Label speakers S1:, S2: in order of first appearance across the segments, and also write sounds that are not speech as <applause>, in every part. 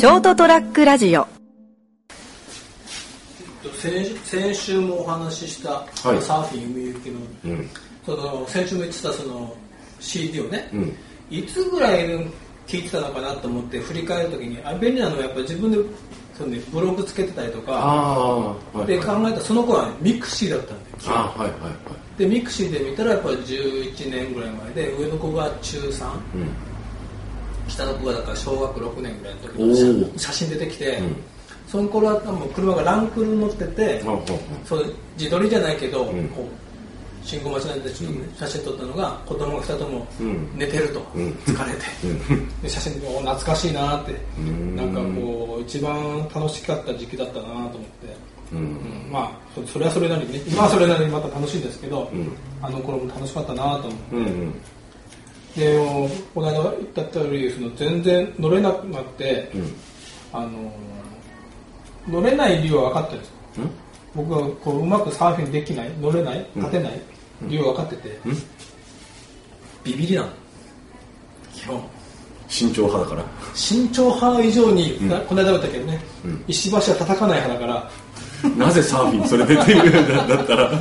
S1: ショートトラックラジオ。
S2: 先先週もお話しした、
S3: はい。
S2: サーフィン海行きの,、
S3: うん。
S2: その先週も言ってたその CD をね、
S3: うん。
S2: いつぐらい聞いてたのかなと思って振り返るときにあ便利なのはやっぱり自分でその、ね、ブログつけてたりとか
S3: はい
S2: で考えたらその頃は、ね、ミクシーだったんだよ。
S3: あはいはいはい。
S2: でミクシーで見たらやっぱり11年ぐらい前で上の子が中3
S3: うん
S2: 下の子がだから小学6年ぐらいの時
S3: お
S2: の
S3: ー。
S2: 写写真出てきて、
S3: うん。
S2: その頃はもう車がランクル乗ってて、
S3: あはい
S2: そう自撮りじゃないけど、
S3: うん。
S2: こう信号待ちなんでちょっとね写真撮ったのが子供が2人とも
S3: うん。
S2: 寝てると、
S3: うん。
S2: 疲れて、
S3: うん。
S2: で写真お懐かしいなって。
S3: ん。
S2: なんかこう一番楽しかった時期だったなと思って、
S3: うん。
S2: うん。まあそそれはそれなりにね今はそれなりにまた楽しいんですけど、
S3: ん。
S2: あの頃も楽しかったなと思って。
S3: うんうん
S2: でこの間言った通りその全然乗れなくなって、
S3: うん。
S2: あの乗れない理由は分かってるんですよ。
S3: うん。
S2: 僕はこううまくサーフィンできない乗れない立てない、理由は分かってて、
S3: うん。
S2: ビビりなの基本。
S3: 慎重派だから。
S2: 慎重派以上に、なこの間も言ったけどね、
S3: うん。
S2: 石橋は叩かない派だから。
S3: なぜサーフィンそれ出てるんだだったら。
S2: で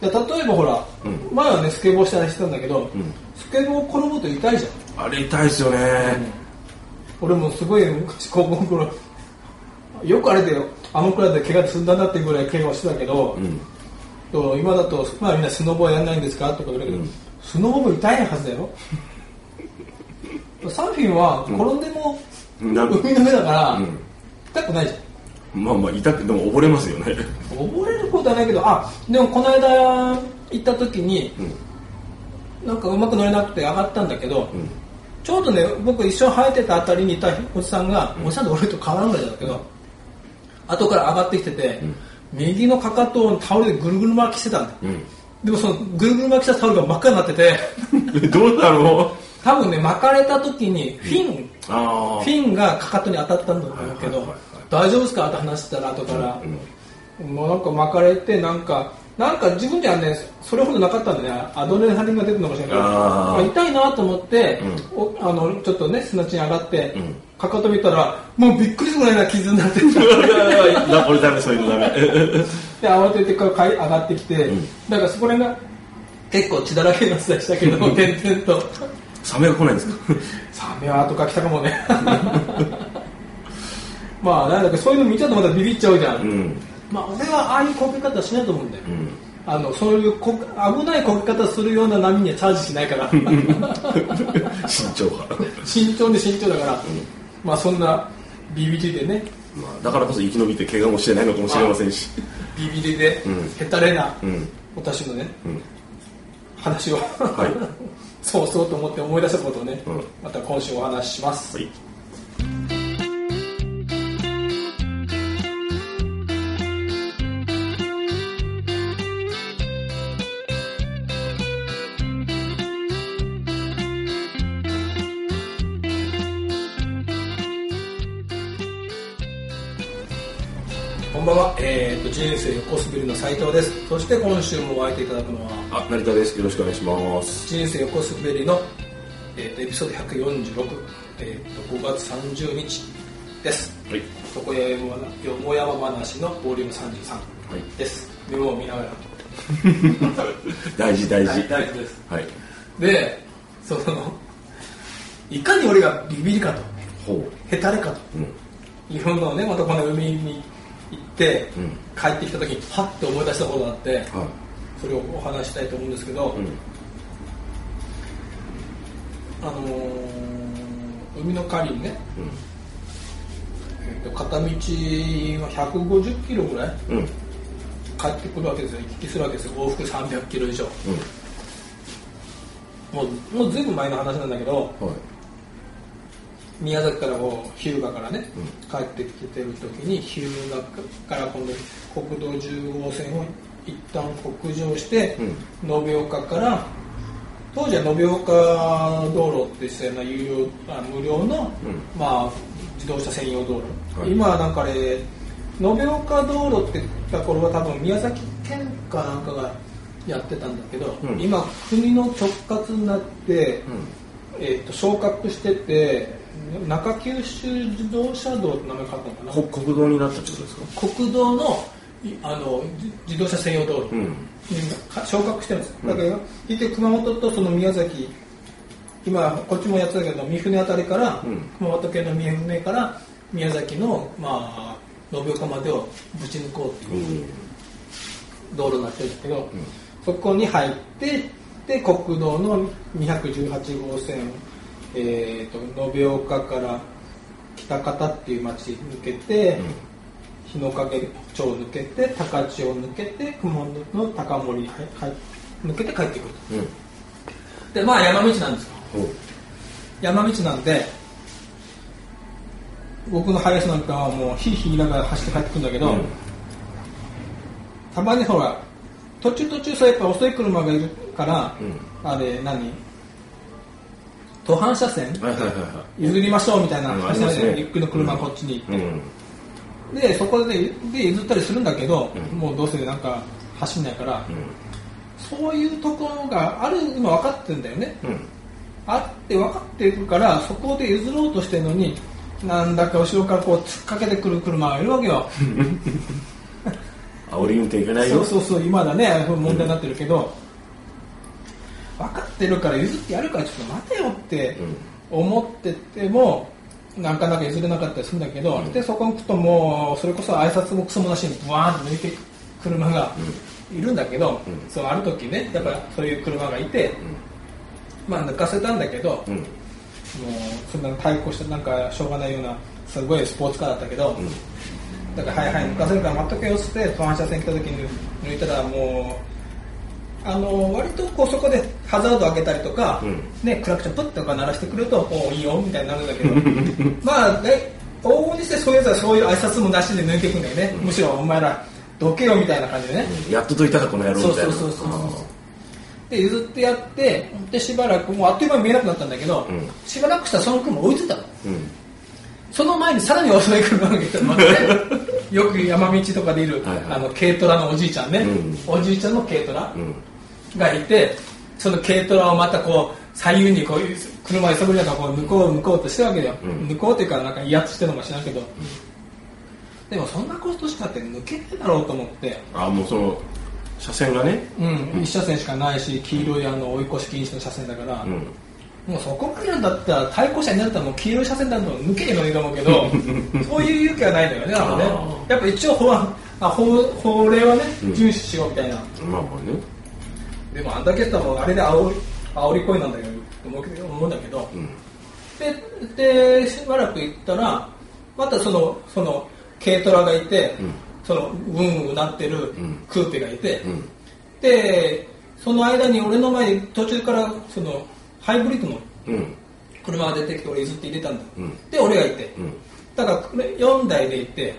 S2: 例えばほら、
S3: うん。
S2: 前はねスケボーしたりしてたんだけど、
S3: ん。
S2: スケボー転ぶと痛いじゃん。
S3: あれ痛いですよね。
S2: 俺もすごい昔高校の頃よくあれであのくらいで怪我で済んだなっていうぐらい怪我をしてたけど、
S3: うん。
S2: と今だと、まあ、みんなスノボはやんないんですか？とか言われるけど、
S3: うん。
S2: スノボも痛いはずだよ。<laughs> サーフィンは転んでも
S3: な
S2: 海の上だから、
S3: うん。
S2: 痛くないじゃん。
S3: まあまあ痛くでも溺れますよね
S2: ることはないけどあでもこの間行った時に
S3: うん。
S2: なんかうまく乗れなくて上がったんだけど、
S3: うん。
S2: ちょうどね僕一緒に生えてたあたりにいたおじさんが、おじさんと俺と変わらんぐらいだけど後から上がってきてて、右のかかとをタオルでぐるぐる巻きしてたんだでもそのぐるぐる巻きしたタオルが真っ赤になってて <laughs>
S3: えどうだろ
S2: 多分ね巻かれた時にフィン、
S3: うああ
S2: フィンがかかとに当たったんだと思うけど、
S3: はいはいはいはい。
S2: 大丈夫ですか？って話してたら後から、
S3: うん
S2: もうなんか巻かれてなんかなんか自分ではねそれほどなかったんでね。アドレナリンが出てるのかもしれないけど痛いなと思って、おあのちょっとね砂地に上がって、
S3: うん。
S2: かかと見たらもうびっくりするぐらいな傷になってて
S3: な俺ダメそういうのダメ。<laughs>
S2: で慌ててから階上がってきて、
S3: ん。
S2: だからそこら辺が結構血だらけになってたりしたけど点々と。
S3: サメが来ないんですか？<laughs>
S2: サメは後から来たかもね。<laughs> まあなんだかそういうの見ちゃうとまたビビっちゃうじゃん、
S3: うん
S2: まあ俺はああいうこけ方しないと思うんだよ、
S3: うん。
S2: あのそういうこ危ないこけ方するような波にはチャージしないから。<laughs>
S3: 慎重派。
S2: 慎重で慎重だから、まあそんなビビりでね。
S3: まあだからこそ生き延びて怪我もしてないのかもしれませんし。
S2: ビビりで、
S3: うん。
S2: へたれな、
S3: うん。
S2: 私のね
S3: うん。
S2: 話を、
S3: はい。<laughs>
S2: そうそうと思って思い出したことをね、
S3: うん。
S2: また今週お話しします、
S3: はい
S2: 人生横滑りの斉藤です。そして今週もお相手いただくのは
S3: あ成田です。よろしくお願いします。
S2: 人生横滑りの、えー、とエピソード146、えー、と5月30日です。
S3: はい。
S2: そこやよもやま話のボリューム33
S3: はい。
S2: です、メモを見ながら。<laughs>
S3: 大事大事。
S2: 大事です。
S3: はい。
S2: でそのいかに俺がビビりかと。
S3: ほ
S2: へたれかと。
S3: ううん。
S2: いうのをねまたこの海に行って、
S3: うん
S2: 帰ってきた時にハッて思い出したことがあって
S3: はい。
S2: それをお話ししたいと思うんですけど、
S3: うん。
S2: あのー海の帰りにね、えーと片道は150キロぐらい
S3: うん。うん
S2: 帰ってくるわけですよ。行き来するわけですよ。往復300キロ以上。もうもうずいぶん前の話なんだけど
S3: うんはい
S2: 宮崎からこう日向からね、帰ってきてる時に日向から今度国道10号線を一旦北上して延岡から当時は延岡道路って言ってたような有料あ無料の、まあ、自動車専用道路、
S3: はい。
S2: 今はなんかあれ延岡道路って言った頃は多分宮崎県かなんかがやってたんだけど、
S3: うん。
S2: 今国の直轄になって、えー、と昇格してて中九州自動車道って名前変わったのかな？
S3: こ国道になったってことですか？
S2: 国道のいあのじ自動車専用道路に
S3: うん
S2: か昇格してるんですよだけど一定熊本とその宮崎今こっちもやってたけど三船あたりから、
S3: うん。
S2: 熊本県の三船から宮崎のまあ延岡までをぶち抜こうっていう道路になってるんですけど、そこに入ってで国道の218号線、えー、と延岡から北方っていう町抜けて、日の影町を抜けて高千を抜けて熊本の高森に入入抜けて帰ってくる。
S3: うん。
S2: でまあ山道なんですよ。山道なんで僕の林なんかはもうひいひい言いながら走って帰ってくるんだけど、
S3: うん。
S2: たまにほら途中途中さやっぱ遅い車がいるから、
S3: うん。
S2: あれ何？途半車線？譲りましょうみたいな
S3: うん
S2: 走ら
S3: ありますね。
S2: ゆっくりの車がこっちに行って、
S3: いうん。
S2: でそこでで譲ったりするんだけど、
S3: うん。
S2: もうどうせなんか走んないから、
S3: うん。
S2: そういうところがある今分かってるんだよね。
S3: うん。
S2: あって分かってるからそこで譲ろうとしてるのになんだか後ろからこう突っかけてくる車がいるわけよ。<laughs>
S3: 煽り運転いけないよ。
S2: そうそうそう今だね問題になってるけど、分かってるから譲ってやるからちょっと待てよって思っててもなかなか譲れなかったりするんだけど、
S3: うん。
S2: でそこに行くともうそれこそ挨拶もクソもなしにブワーンと抜いてく車がいるんだけど、
S3: うん。
S2: そうある時ねやっぱそういう車がいて、まあ抜かせたんだけど、
S3: うん。うん
S2: もうそんな対抗してなんかしょうがないようなすごいスポーツカーだったけど、だからはいはい抜かせるから待っとけよっつって途半車線来た時に抜いたらもうあの割とこうそこでハザード開けたりとか、
S3: うん。
S2: ね、クラクションプッとか鳴らしてくれるとおういいよみたいになるんだけどまあね往々にしてそういうやつはそういう挨拶もなしで抜いていくんだよね、むしろお前らどけよみたいな感じでね、
S3: うん。やっとどいたかこの野郎みたいな。
S2: そうそうそうそうで譲ってやってでしばらくもうあっという間に見えなくなったんだけど、
S3: うん。
S2: しばらくしたらその車追いついたの。
S3: うん。
S2: その前にさらに遅い車が来たのね。<laughs> よく山道とかでいる、
S3: はいはい。
S2: あの軽トラのおじいちゃんね、
S3: うん。
S2: おじいちゃんの軽トラ。
S3: うん
S2: がいてその軽トラをまたこう左右にこういう車を急ぐりながらこう向こう向こうとしてるわけだよ、
S3: うん。
S2: 向こうっていうかなんか威圧してるのか知らんけど、でもそんなことしかって抜けねえだろうと思って。
S3: あもうその車線がね。
S2: うん、一車線しかないし黄色いあの追い越し禁止の車線だから、
S3: うん。
S2: もうそこまでなんだったら対向車になったらもう黄色い車線だと抜けえのにと思うけど <laughs> そういう勇気はないんだよねなんかね。
S3: あ
S2: やっぱ一応法あ法法令はね
S3: うん。
S2: 遵守しようみたいな、
S3: まあまあね
S2: でもあんだけやったらあれで煽り煽り声なんだけど思うんだけど、
S3: うん。
S2: ででしばらく行ったらまたそのその軽トラがいて、
S3: うん。
S2: そのブンブンなってる
S3: ん。
S2: クーペがいて、
S3: うん。
S2: でその間に俺の前に途中からそのハイブリッドの
S3: うん。
S2: 車が出てきて俺譲って入れたんだ、
S3: うん。
S2: で俺がいて、
S3: うん。
S2: だからこれ4台で行って、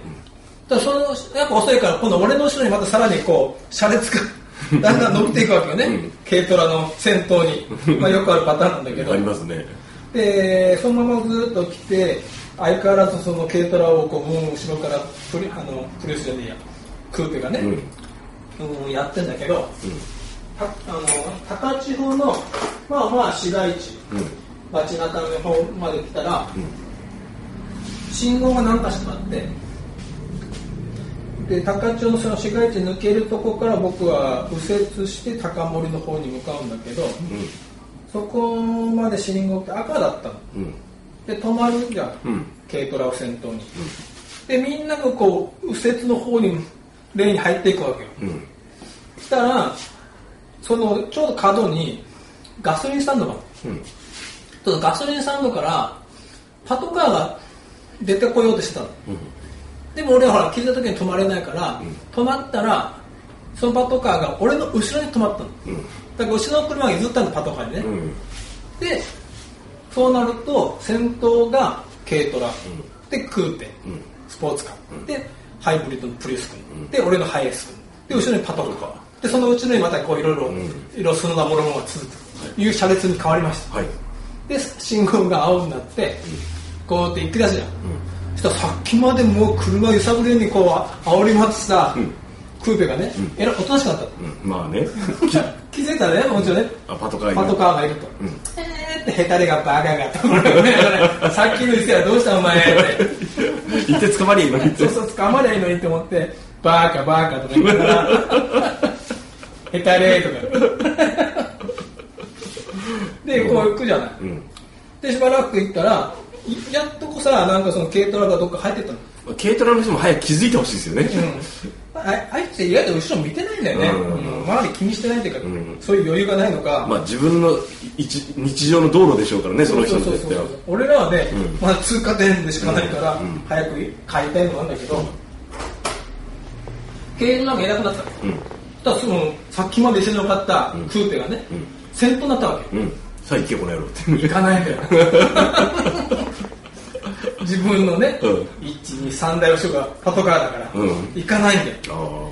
S2: だそのやっぱ遅いから今度俺の後ろにまたさらにこう車列が <laughs> だんだん伸びていくわけよね、
S3: うん。
S2: 軽トラの先頭に、<laughs> まあ、よくあるパターンなんだけど。
S3: ありますね。
S2: でそのままずっと来て相変わらずその軽トラをこうブーン後ろからプリあのプレスじゃねえや。クーペがね、
S3: うん。
S2: うんやってんだけど、たあの高千穂のまあまあ市街地。
S3: うん。
S2: 街中の方まで来たら、信号が何か所かあってで高千穂のその市街地抜けるとこから僕は右折して高森の方に向かうんだけどそこまで信号って赤だったの。
S3: うん。うん
S2: で止まるじゃん、
S3: うん。
S2: 軽トラを先頭に、でみんながこう右折の方にレーンに入っていくわけよ。
S3: うん。
S2: そしたらそのちょうど角にガソリンスタンドがある。ガソリンスタンドからパトカーが出てこようとしてたのでも俺はほら聞いた時に止まれないから、止まったらそのパトカーが俺の後ろに止まったの。
S3: うん。
S2: だから後ろの車が譲ったのパトカーにね、
S3: うん。
S2: でそうなると先頭が軽トラ、でク。ーペ、
S3: うん。
S2: スポーツカー、でハイブリッドのプリウス君、で俺のハイエース君。で後ろにパトカー。でその後ろにまたこういろいろいろその名ものが続くという車列に変わりました。
S3: はい。
S2: で信号が青になって、こうやって行き出すじゃん、さっきまでもう車揺さぶりにこう煽り回ってたクーペがね、えらいおとなしくなった。
S3: まあね。
S2: 気づいたらねもちろんね。
S3: あパトカー
S2: パトカーがいると、
S3: うん。
S2: えーっってヘタレがバカがさっきの店はどうしたお前って。
S3: 言って捕まりゃいいのに
S2: そうそう捕まりゃいいのにって思ってバカバカとか言いながら。ヘタレとか <laughs> でこう行くじゃない、
S3: うん。
S2: でしばらく行ったらいやっとこさなんかその軽トラがどっか入ってったの？
S3: 軽トラの人も早く気づいてほしいですよね、
S2: うん、ああいつ意外と後ろ見てないんだよね、
S3: うん。
S2: うん。周り気にしてないっていうか、
S3: ん。
S2: そういう余裕がないのか、
S3: まあ自分の一日常の道路でしょうからねその人にとっては。
S2: 俺らはね、
S3: うん。
S2: まあ、通過点でしかないから、早く帰りたいのなんだけど、経営なんかいなくなった。の、
S3: うん。
S2: ただそのさっきまで一緒にかったクーペがね、
S3: うん。
S2: 先頭になったわけ
S3: うんさあ行けこの野郎って。
S2: 行かないんだよ。<laughs> 自分のね、
S3: うん。
S2: 123台後ろがパトカーだから、
S3: うん。
S2: 行かないんだよ。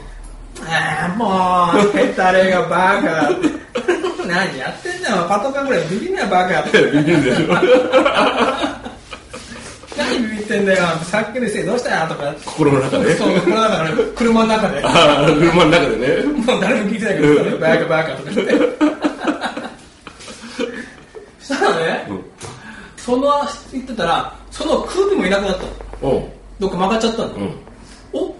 S3: あ
S2: ああもうヘタレがバカ。<laughs> 何やってんだよ。パトカーぐらいビビんなよバカ
S3: あ <laughs> ビビるでしょ。
S2: 何ビビってんだよ。さっきのせいどうしたよとか。
S3: 心の中で。
S2: そう車の中で。車の中で。
S3: ああ車の中でね。
S2: もう誰も聞いてないけど、バカバカとか言って。そしたらね、
S3: うん。
S2: その言ってたら、その空気もいなくなったの。どっか曲がっちゃったの。
S3: うん。
S2: お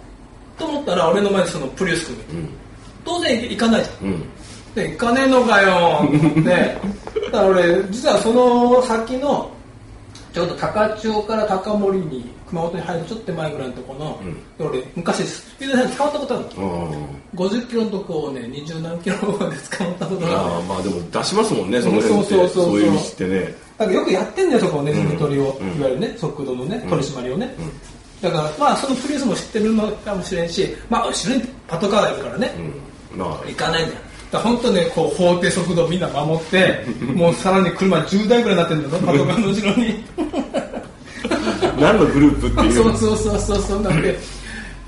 S2: と思ったら、俺の前にそのプリウス君が
S3: うん。
S2: 当然行かないじゃん。
S3: うん。
S2: で、行かねえのかよ。って、だから俺、実はその先の、ちょうど高千穂から高森に、熊本に入るちょっと前ぐらいのところの、で俺、昔スピード違反捕まったことある？の。
S3: あ
S2: 50キロのとこをね、20何キロまで捕まったことが。ある。
S3: あまあでも出しますもんねその辺って。
S2: そうそうそうそう。
S3: いう道ってね。
S2: だからよくやってんだよ、そこをネズミ取りを、
S3: うん。
S2: いわゆるね、速度のね、取り締まりをね。
S3: うん。
S2: だから、まあ、そのプリウスも知ってるのかもしれんし、まあ、後ろにパトカーがいるからね、
S3: うん。まあ。
S2: 行かないんだよ。だ本当ね、こう、法定速度をみんな守って、<laughs> もうさらに車10台ぐらいになってるんだぞ、パトカーの後ろに。
S3: 何のグループっていう
S2: そうそうそうそう、そんなんで。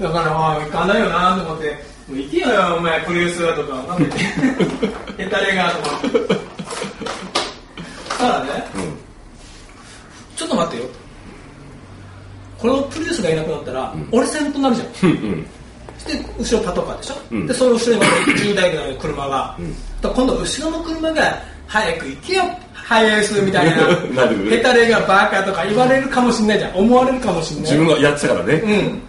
S2: だから、まあ、行かないよなと思って、もう行けよ、お前、プリウスがとか、なんで、ヘタレがとか。ただね、
S3: うん
S2: ちょっと待ってよ。このプリウスがいなくなったら、俺先頭になるじゃん。
S3: うん
S2: そして後ろパトカーでしょ、
S3: うん。
S2: でその後ろにまた10台ぐらいの車が、
S3: ん。
S2: だから今度後ろの車が早く行けよハイエースみたいな。<laughs>
S3: なる
S2: ヘタレがバカとか言われるかもしれないじゃん。思われるかもしれない。
S3: 自分がやってたからね。
S2: うん。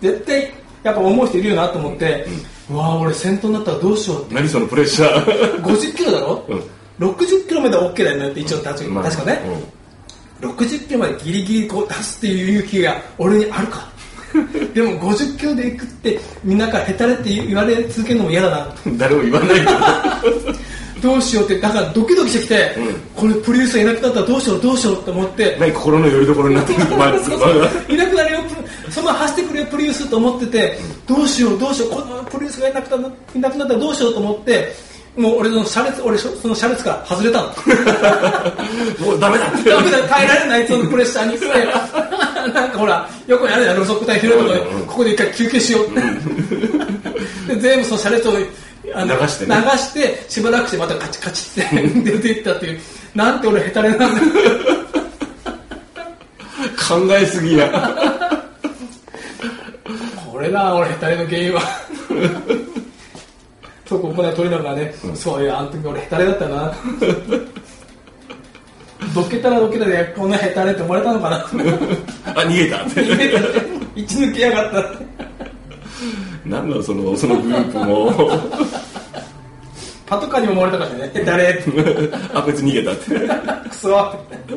S2: 絶対やっぱ思う人いるよなと思って、うわあ俺先頭になったらどうしようって。
S3: 何そのプレッシャー。
S2: 50キロだろ、
S3: うん。
S2: 60キロまで OK だよねって一応確か,、
S3: まあ
S2: 確かね、60キロまでギリギリこう出すっていう勇気が俺にあるか？<laughs> でも50キロで行くってみんなからヘタレって言われ続けるのも嫌だな。
S3: う <laughs> ん誰も言わないけど
S2: どうしようってだからドキドキしてきて、
S3: うん。
S2: これプリウスがいなくなったらどうしようどうしようと思って
S3: 何心の拠り所になってる前
S2: そうそう。<laughs> いなくなるよプその走ってくるよプリウスと思ってて、どうしようどうしようこのプリウスがいなくなったいなくなったらどうしようと思ってもう俺の車列俺その車列から外れたの。<laughs>
S3: もうダメだって。
S2: ダメだ耐えられないそのプレッシャーにして。<laughs> なんかほらよくやるじゃん路側帯広いとこここで一回休憩しよう。で全部その車列をあの
S3: 流してね。
S2: 流してしばらくしてまたカチカチって出ていったっていうなんて俺ヘタレな。んだ
S3: 考えすぎや。
S2: これだ俺ヘタレの原因は。そうここで取りながらね、そういうあの時俺ヘタレだったな。どけたらどけたでこんなヘタレって思われたのかな。
S3: あ逃げた。って
S2: 逃げたって一抜けやがった。って
S3: 何なのそのそのグループも
S2: パトカーにも思われたかもしれないヘタレって
S3: あこいつ逃げたって。
S2: クソ。って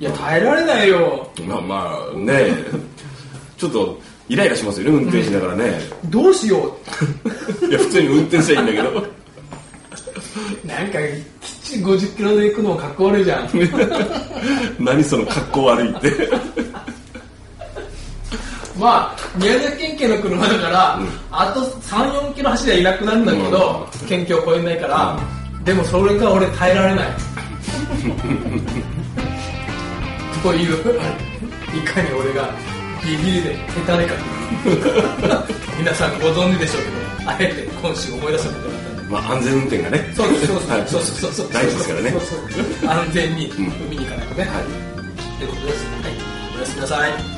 S2: いや耐えられないよ。
S3: まあまあね。ちょっとイライラしますよね運転しながらね。
S2: どうしよ <laughs>
S3: いや普通に運転したらいいんだけど。
S2: うなんかきっちり50キロで行くのもかっこ悪いじゃん。<laughs>
S3: 何その格好悪いって
S2: まあ宮崎県警の車だから、あと34キロ走りゃいなくなるんだけど、県境越えないから、でもそれが俺耐えられない。といういかに俺がビビりでヘタレか <laughs> 皆さんご存知でしょうけどあえて今週思い出したことがあったんで。
S3: まあ安全運転がね。
S2: そうそうそう
S3: はい
S2: そうそう。
S3: 大事ですからね。
S2: 安全に海に行かないとね、
S3: はい。
S2: ということです、はい、おやすみなさい